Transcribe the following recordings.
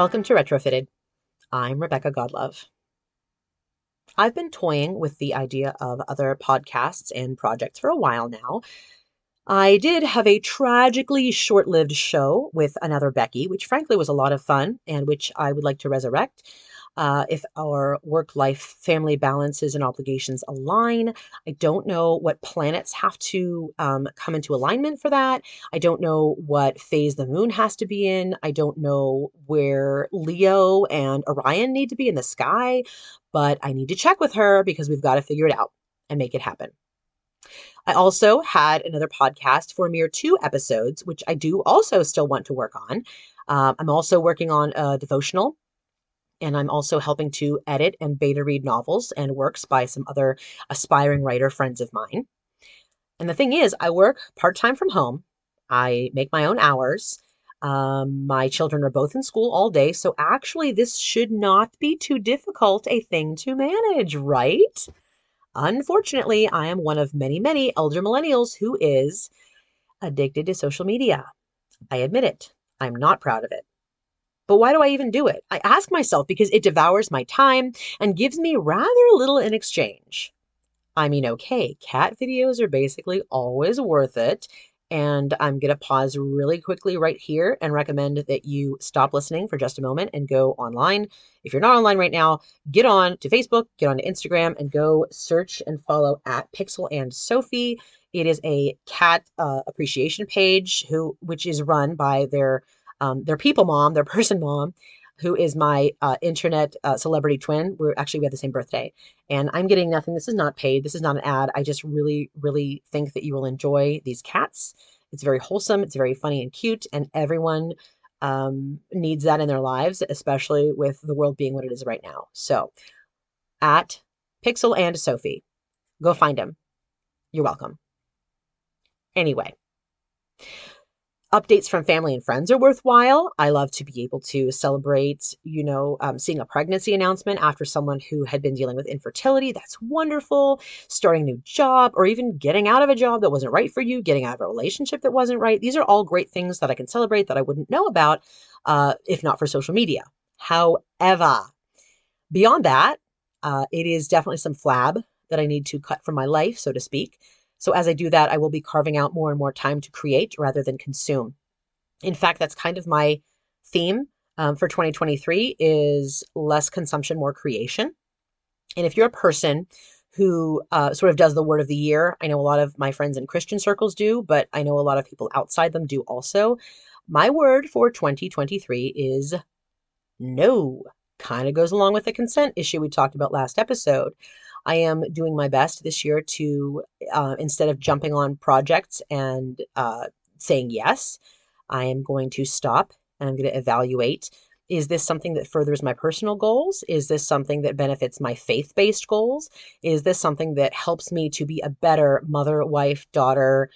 Welcome to Retrofitted. I'm Rebecca Godlove. I've been toying with the idea of other podcasts and projects for a while now. I did have a tragically short lived show with another Becky, which frankly was a lot of fun and which I would like to resurrect uh, if our work life family balances and obligations align. I don't know what planets have to um, come into alignment for that. I don't know what phase the moon has to be in. I don't know where Leo and Orion need to be in the sky, but I need to check with her because we've got to figure it out and make it happen. I also had another podcast for mere two episodes, which I do also still want to work on. Um, I'm also working on a devotional and I'm also helping to edit and beta read novels and works by some other aspiring writer friends of mine. And the thing is, I work part time from home. I make my own hours. Um, my children are both in school all day, so actually, this should not be too difficult a thing to manage, right? Unfortunately, I am one of many, many elder millennials who is addicted to social media. I admit it. I'm not proud of it. But why do I even do it? I ask myself because it devours my time and gives me rather little in exchange. I mean, okay, cat videos are basically always worth it. And I'm going to pause really quickly right here and recommend that you stop listening for just a moment and go online. If you're not online right now, get on to Facebook, get on to Instagram, and go search and follow at Pixel and Sophie. It is a cat uh, appreciation page who, which is run by their um, their people mom, their person mom, who is my uh, internet uh, celebrity twin. We're actually we have the same birthday, and I'm getting nothing. This is not paid. This is not an ad. I just really, really think that you will enjoy these cats. It's very wholesome. It's very funny and cute, and everyone um, needs that in their lives, especially with the world being what it is right now. So, at Pixel and Sophie, go find them. You're welcome. Anyway, updates from family and friends are worthwhile. I love to be able to celebrate, you know, um, seeing a pregnancy announcement after someone who had been dealing with infertility. That's wonderful. Starting a new job or even getting out of a job that wasn't right for you, getting out of a relationship that wasn't right. These are all great things that I can celebrate that I wouldn't know about uh, if not for social media. However, beyond that, uh, it is definitely some flab that I need to cut from my life, so to speak. So as I do that, I will be carving out more and more time to create rather than consume. In fact, that's kind of my theme um, for 2023 is less consumption, more creation. And if you're a person who uh, sort of does the word of the year, I know a lot of my friends in Christian circles do, but I know a lot of people outside them do also. My word for 2023 is no. Kind of goes along with the consent issue we talked about last episode. I am doing my best this year to, uh, instead of jumping on projects and uh, saying yes, I am going to stop and I'm going to evaluate. Is this something that furthers my personal goals? Is this something that benefits my faith based goals? Is this something that helps me to be a better mother, wife, daughter?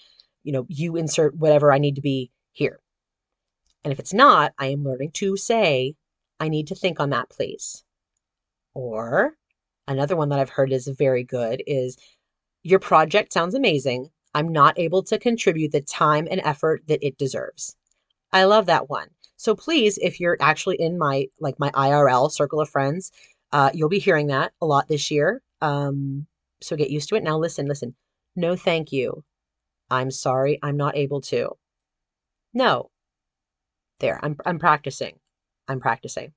You know, you insert whatever I need to be here. And if it's not, I am learning to say, I need to think on that, please. Or Another one that I've heard is very good is your project sounds amazing. I'm not able to contribute the time and effort that it deserves. I love that one. So please, if you're actually in my like my IRL circle of friends, uh, you'll be hearing that a lot this year. Um, so get used to it. Now listen, listen. No, thank you. I'm sorry, I'm not able to. No. There, I'm I'm practicing. I'm practicing.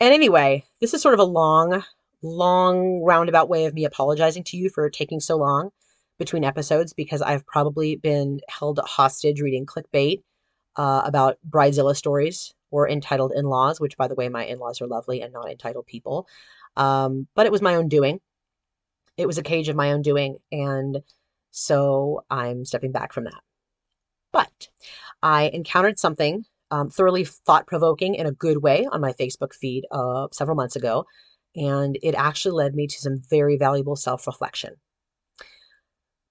And anyway, this is sort of a long, long roundabout way of me apologizing to you for taking so long between episodes because I've probably been held hostage reading clickbait uh, about bridezilla stories or entitled in-laws, which by the way, my in-laws are lovely and not entitled people. Um, but it was my own doing. It was a cage of my own doing, and so I'm stepping back from that. But I encountered something um, thoroughly thought provoking in a good way on my Facebook feed uh, several months ago. And it actually led me to some very valuable self reflection.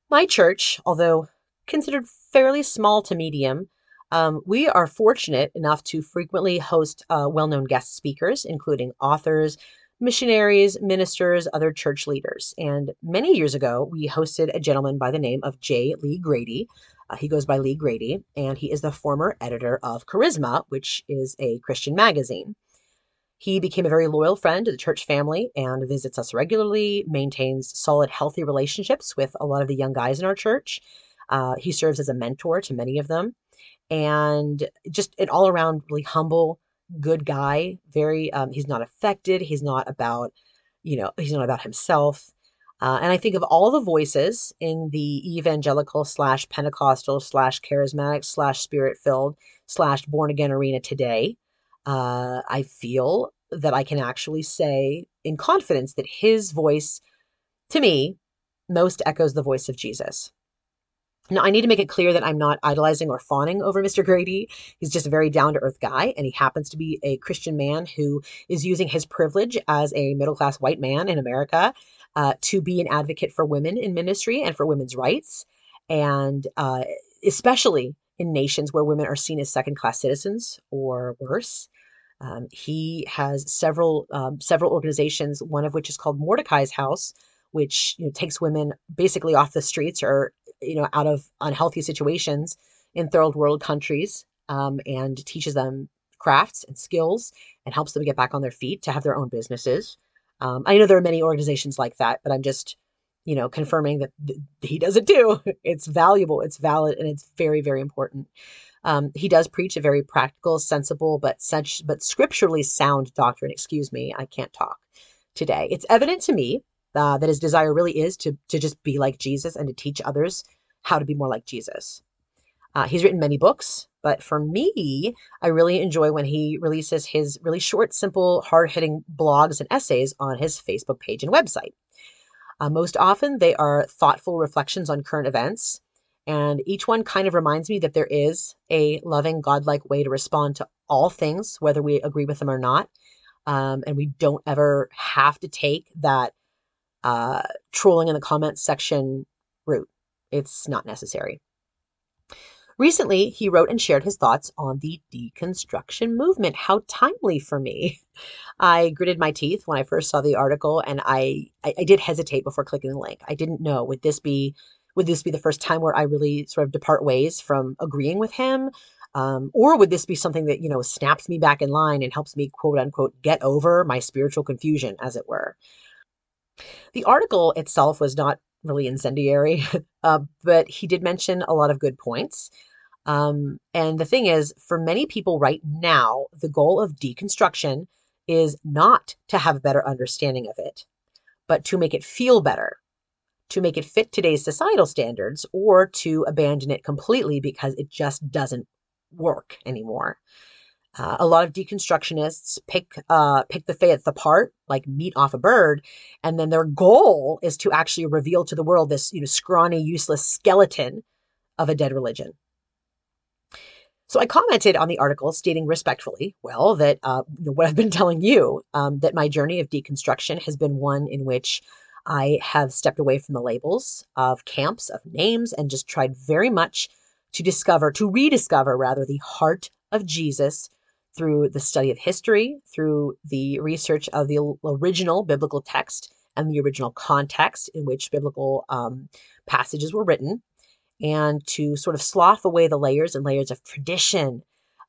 My church, although considered fairly small to medium, um, we are fortunate enough to frequently host uh, well known guest speakers, including authors, missionaries, ministers, other church leaders. And many years ago, we hosted a gentleman by the name of J. Lee Grady, Uh, he goes by Lee Grady, and he is the former editor of Charisma, which is a Christian magazine. He became a very loyal friend to the church family and visits us regularly, maintains solid, healthy relationships with a lot of the young guys in our church. Uh, he serves as a mentor to many of them and just an all around really humble, good guy. Very, um, he's not affected. He's not about, you know, he's not about himself. Uh, and I think of all the voices in the evangelical slash Pentecostal slash charismatic slash spirit filled slash born again arena today, uh, I feel that I can actually say in confidence that his voice, to me, most echoes the voice of Jesus. Now, I need to make it clear that I'm not idolizing or fawning over Mr. Grady. He's just a very down to earth guy, and he happens to be a Christian man who is using his privilege as a middle class white man in America uh, to be an advocate for women in ministry and for women's rights, and uh, especially in nations where women are seen as second class citizens or worse. Um, he has several um, several organizations, one of which is called Mordecai's House, which you know, takes women basically off the streets or you know out of unhealthy situations in third world countries um, and teaches them crafts and skills and helps them get back on their feet to have their own businesses. Um, I know there are many organizations like that, but I'm just you know confirming that th- he does it too. It's valuable, it's valid, and it's very very important. Um, he does preach a very practical, sensible, but such but scripturally sound doctrine. Excuse me, I can't talk today. It's evident to me uh, that his desire really is to to just be like Jesus and to teach others how to be more like Jesus. Uh, he's written many books, but for me, I really enjoy when he releases his really short, simple, hard hitting blogs and essays on his Facebook page and website. Uh, most often, they are thoughtful reflections on current events, and each one kind of reminds me that there is a loving, godlike way to respond to all things, whether we agree with them or not. Um, and we don't ever have to take that uh, trolling in the comments section route. It's not necessary. Recently, he wrote and shared his thoughts on the deconstruction movement. How timely for me. I gritted my teeth when I first saw the article and I, I, I, did hesitate before clicking the link. I didn't know would this be would this be the first time where I really sort of depart ways from agreeing with him? Um, or would this be something that, you know, snaps me back in line and helps me quote unquote get over my spiritual confusion, as it were? The article itself was not really incendiary, uh, but he did mention a lot of good points. Um, and the thing is, for many people right now, the goal of deconstruction is not to have a better understanding of it, but to make it feel better, to make it fit today's societal standards, or to abandon it completely because it just doesn't work anymore. Uh, a lot of deconstructionists pick uh, pick the faith apart like meat off a bird, and then their goal is to actually reveal to the world this you know scrawny, useless skeleton of a dead religion. So I commented on the article, stating respectfully, well, that uh, what I've been telling you, um, that my journey of deconstruction has been one in which I have stepped away from the labels of camps, of names, and just tried very much to discover, to rediscover rather, the heart of Jesus through the study of history, through the research of the original biblical text and the original context in which biblical um, passages were written, and to sort of slough away the layers and layers of tradition,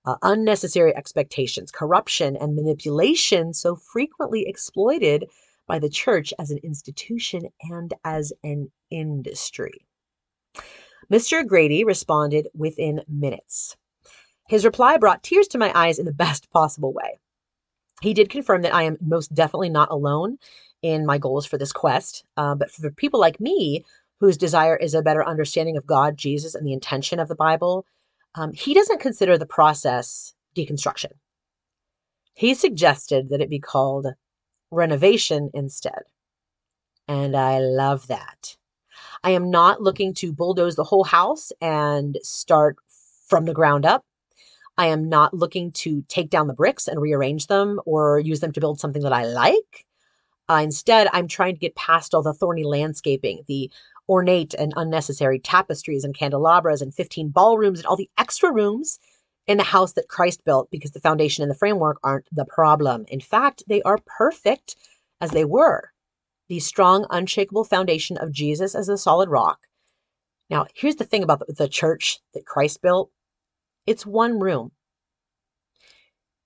uh, unnecessary expectations, corruption, and manipulation so frequently exploited by the church as an institution and as an industry. Mr. Grady responded within minutes. His reply brought tears to my eyes in the best possible way. He did confirm that I am most definitely not alone in my goals for this quest, uh, but for people like me whose desire is a better understanding of God, Jesus, and the intention of the Bible, um, he doesn't consider the process deconstruction. He suggested that it be called renovation instead. And I love that. I am not looking to bulldoze the whole house and start from the ground up. I am not looking to take down the bricks and rearrange them or use them to build something that I like. Uh, instead, I'm trying to get past all the thorny landscaping, the ornate and unnecessary tapestries and candelabras and 15 ballrooms and all the extra rooms in the house that Christ built because the foundation and the framework aren't the problem. In fact, they are perfect as they were. The strong, unshakable foundation of Jesus as a solid rock Now, here's the thing about the church that Christ built it's one room.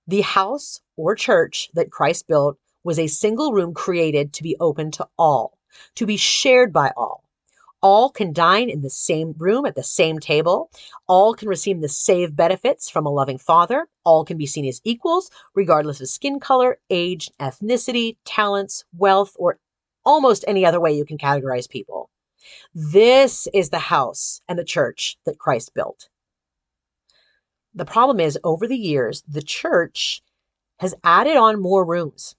The house or church that Christ built was a single room created to be open to all, to be shared by all. All can dine in the same room at the same table. All can receive the same benefits from a loving father. All can be seen as equals, regardless of skin color, age, ethnicity, talents, wealth, or almost any other way you can categorize people. This is the house and the church that Christ built. The problem is, over the years, the church has added on more rooms,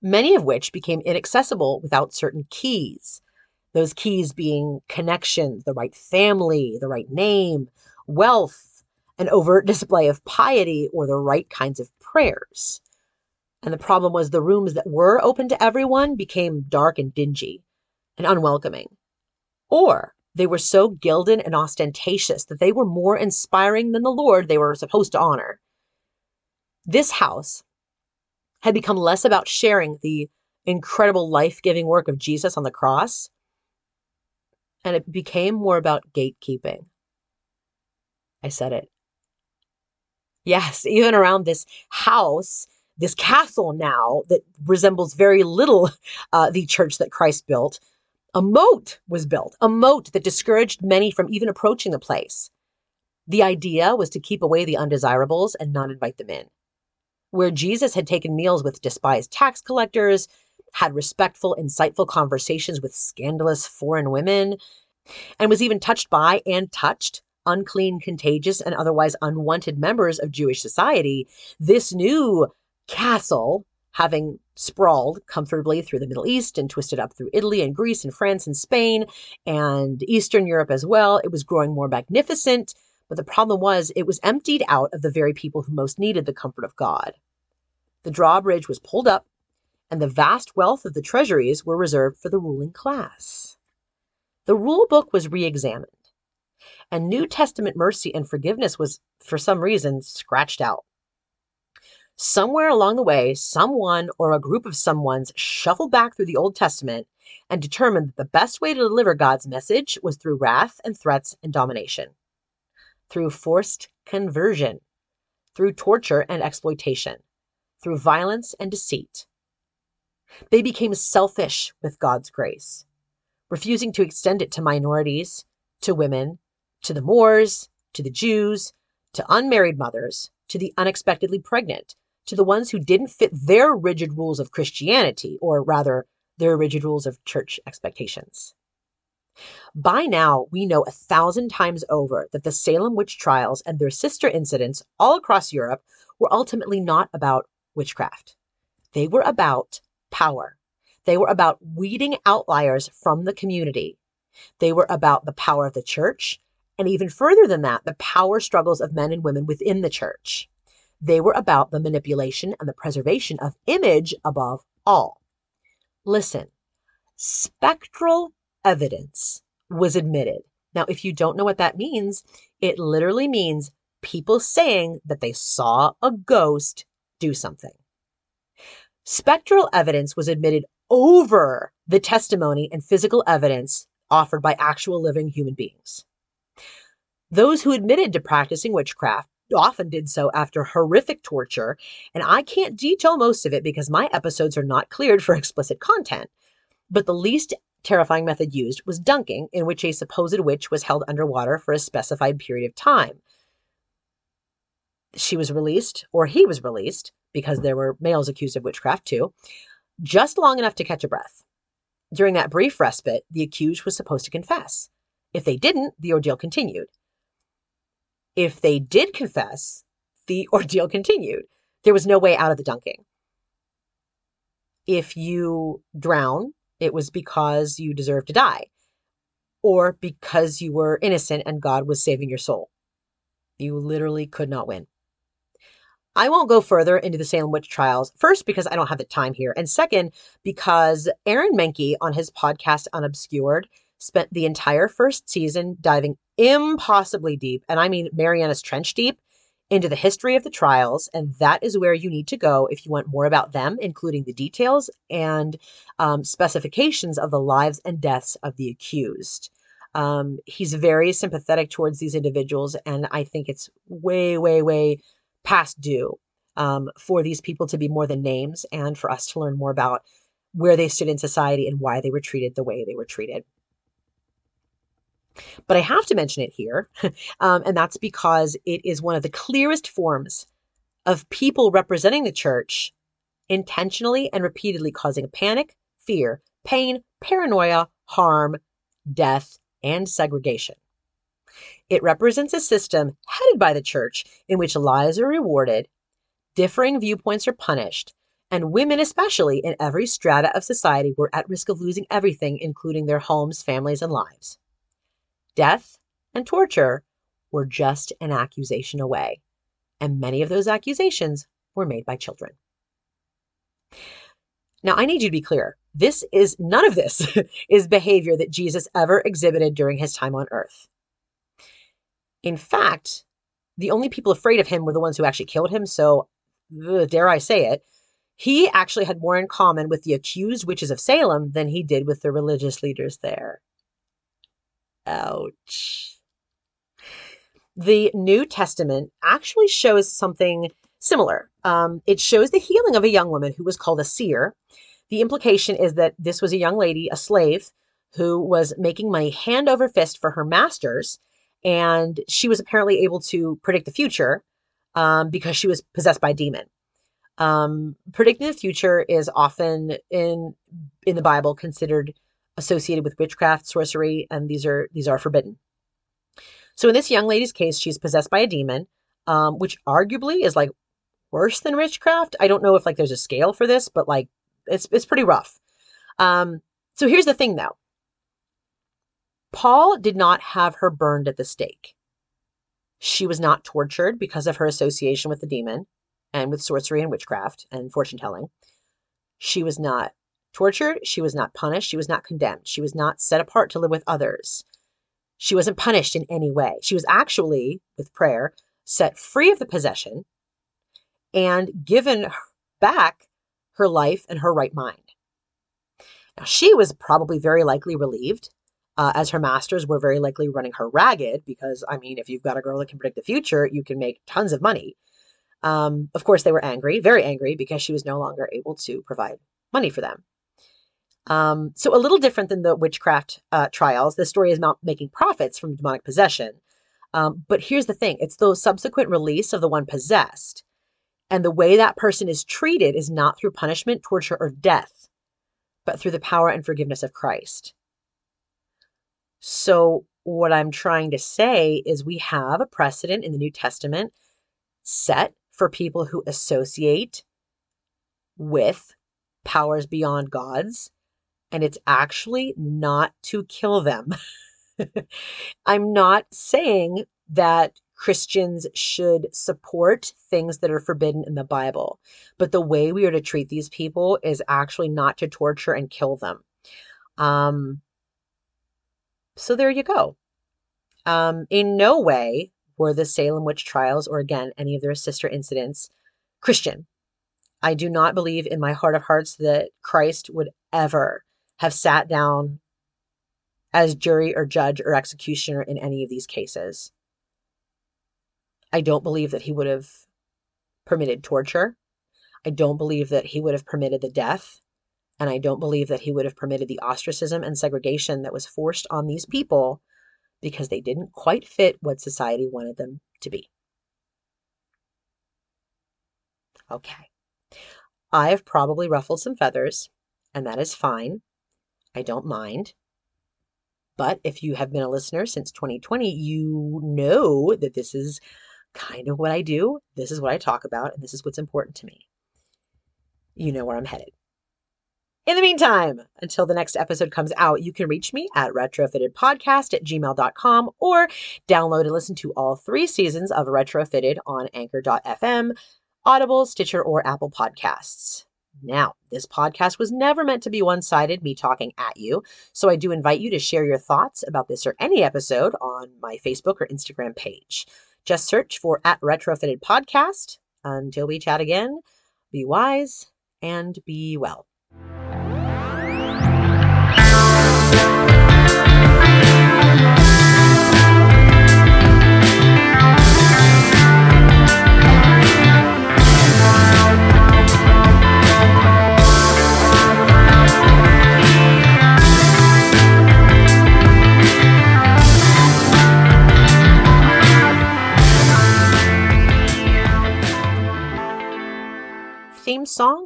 many of which became inaccessible without certain keys. Those keys being connection, the right family, the right name, wealth, an overt display of piety, or the right kinds of prayers. And the problem was the rooms that were open to everyone became dark and dingy and unwelcoming. Or they were so gilded and ostentatious that they were more inspiring than the Lord they were supposed to honor. This house had become less about sharing the incredible life giving work of Jesus on the cross and it became more about gatekeeping. I said it. Yes, even around this house, this castle now that resembles very little uh, the church that Christ built, a moat was built, a moat that discouraged many from even approaching the place. The idea was to keep away the undesirables and not invite them in. Where Jesus had taken meals with despised tax collectors, had respectful, insightful conversations with scandalous foreign women, and was even touched by and touched unclean, contagious, and otherwise unwanted members of Jewish society, this new castle, having sprawled comfortably through the Middle East and twisted up through Italy and Greece and France and Spain and Eastern Europe as well, it was growing more magnificent. But the problem was, it was emptied out of the very people who most needed the comfort of God. The drawbridge was pulled up, and the vast wealth of the treasuries were reserved for the ruling class. The rule book was re examined, and New Testament mercy and forgiveness was, for some reason, scratched out. Somewhere along the way, someone or a group of someones shuffled back through the Old Testament and determined that the best way to deliver God's message was through wrath and threats and domination, through forced conversion, through torture and exploitation, through violence and deceit. They became selfish with God's grace, refusing to extend it to minorities, to women, to the Moors, to the Jews, to unmarried mothers, to the unexpectedly pregnant, to the ones who didn't fit their rigid rules of Christianity, or rather, their rigid rules of church expectations. By now, we know a thousand times over that the Salem witch trials and their sister incidents all across Europe were ultimately not about witchcraft. They were about power. They were about weeding outliers from the community. They were about the power of the church, and even further than that, the power struggles of men and women within the church. They were about the manipulation and the preservation of image above all. Listen, spectral evidence was admitted. Now, if you don't know what that means, it literally means people saying that they saw a ghost do something. Spectral evidence was admitted over the testimony and physical evidence offered by actual living human beings. Those who admitted to practicing witchcraft often did so after horrific torture, and I can't detail most of it because my episodes are not cleared for explicit content. But the least terrifying method used was dunking, in which a supposed witch was held underwater for a specified period of time. She was released, or he was released, because there were males accused of witchcraft too, just long enough to catch a breath. During that brief respite, the accused was supposed to confess. If they didn't, the ordeal continued. If they did confess, the ordeal continued. There was no way out of the dunking. If you drown, it was because you deserved to die, or because you were innocent and God was saving your soul. You literally could not win. I won't go further into the Salem witch trials. First, because I don't have the time here. And second, because Aaron Mahnke on his podcast Unobscured spent the entire first season diving impossibly deep, and I mean Marianas Trench deep, into the history of the trials. And that is where you need to go if you want more about them, including the details and um, specifications of the lives and deaths of the accused. Um, he's very sympathetic towards these individuals, and I think it's way, way, way past due um, for these people to be more than names and for us to learn more about where they stood in society and why they were treated the way they were treated. But I have to mention it here, um, and that's because it is one of the clearest forms of people representing the church intentionally and repeatedly causing panic, fear, pain, paranoia, harm, death, and segregation. It represents a system headed by the church in which lies are rewarded, differing viewpoints are punished, and women, especially in every strata of society, were at risk of losing everything, including their homes, families, and lives. Death and torture were just an accusation away, and many of those accusations were made by children. Now, I need you to be clear. This is none of this is behavior that Jesus ever exhibited during his time on earth. In fact, the only people afraid of him were the ones who actually killed him. So, dare I say it, he actually had more in common with the accused witches of Salem than he did with the religious leaders there. Ouch. The New Testament actually shows something similar. Um, it shows the healing of a young woman who was called a seer. The implication is that this was a young lady, a slave, who was making money hand over fist for her masters. And she was apparently able to predict the future um, because she was possessed by a demon. Um, predicting the future is often in in the Bible considered associated with witchcraft, sorcery, and these are these are forbidden. So in this young lady's case, she's possessed by a demon, um, which arguably is like worse than witchcraft. I don't know if like there's a scale for this, but like it's it's pretty rough. Um, so here's the thing though. Paul did not have her burned at the stake. She was not tortured because of her association with the demon and with sorcery and witchcraft and fortune telling. She was not tortured. She was not punished. She was not condemned. She was not set apart to live with others. She wasn't punished in any way. She was actually, with prayer, set free of the possession and given back her life and her right mind. Now, she was probably very likely relieved, uh, as her masters were very likely running her ragged, because, I mean, if you've got a girl that can predict the future, you can make tons of money. Um, of course, they were angry, very angry, because she was no longer able to provide money for them. Um, so, a little different than the witchcraft uh, trials, the story is about making profits from demonic possession. Um, but here's the thing it's the subsequent release of the one possessed and the way that person is treated is not through punishment, torture, or death, but through the power and forgiveness of Christ. So, what I'm trying to say is we have a precedent in the New Testament set for people who associate with powers beyond God's, and it's actually not to kill them. I'm not saying that Christians should support things that are forbidden in the Bible. But the way we are to treat these people is actually not to torture and kill them. Um, so there you go. Um, in no way were the Salem witch trials, or again, any of their sister incidents, Christian. I do not believe in my heart of hearts that Christ would ever have sat down as jury or judge or executioner in any of these cases. I don't believe that he would have permitted torture. I don't believe that he would have permitted the death. And I don't believe that he would have permitted the ostracism and segregation that was forced on these people because they didn't quite fit what society wanted them to be. Okay. I have probably ruffled some feathers, and that is fine. I don't mind. But if you have been a listener since 2020, you know that this is kind of what I do. This is what I talk about, and this is what's important to me. You know where I'm headed. In the meantime, until the next episode comes out, you can reach me at retrofittedpodcast at gmail.com or download and listen to all three seasons of Retrofitted on anchor.fm, Audible, Stitcher, or Apple Podcasts. Now, this podcast was never meant to be one sided, me talking at you. So I do invite you to share your thoughts about this or any episode on my Facebook or Instagram page. Just search for at Retrofitted Podcast. Until we chat again, be wise and be well.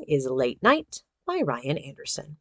Is Late Night by Ryan Anderson.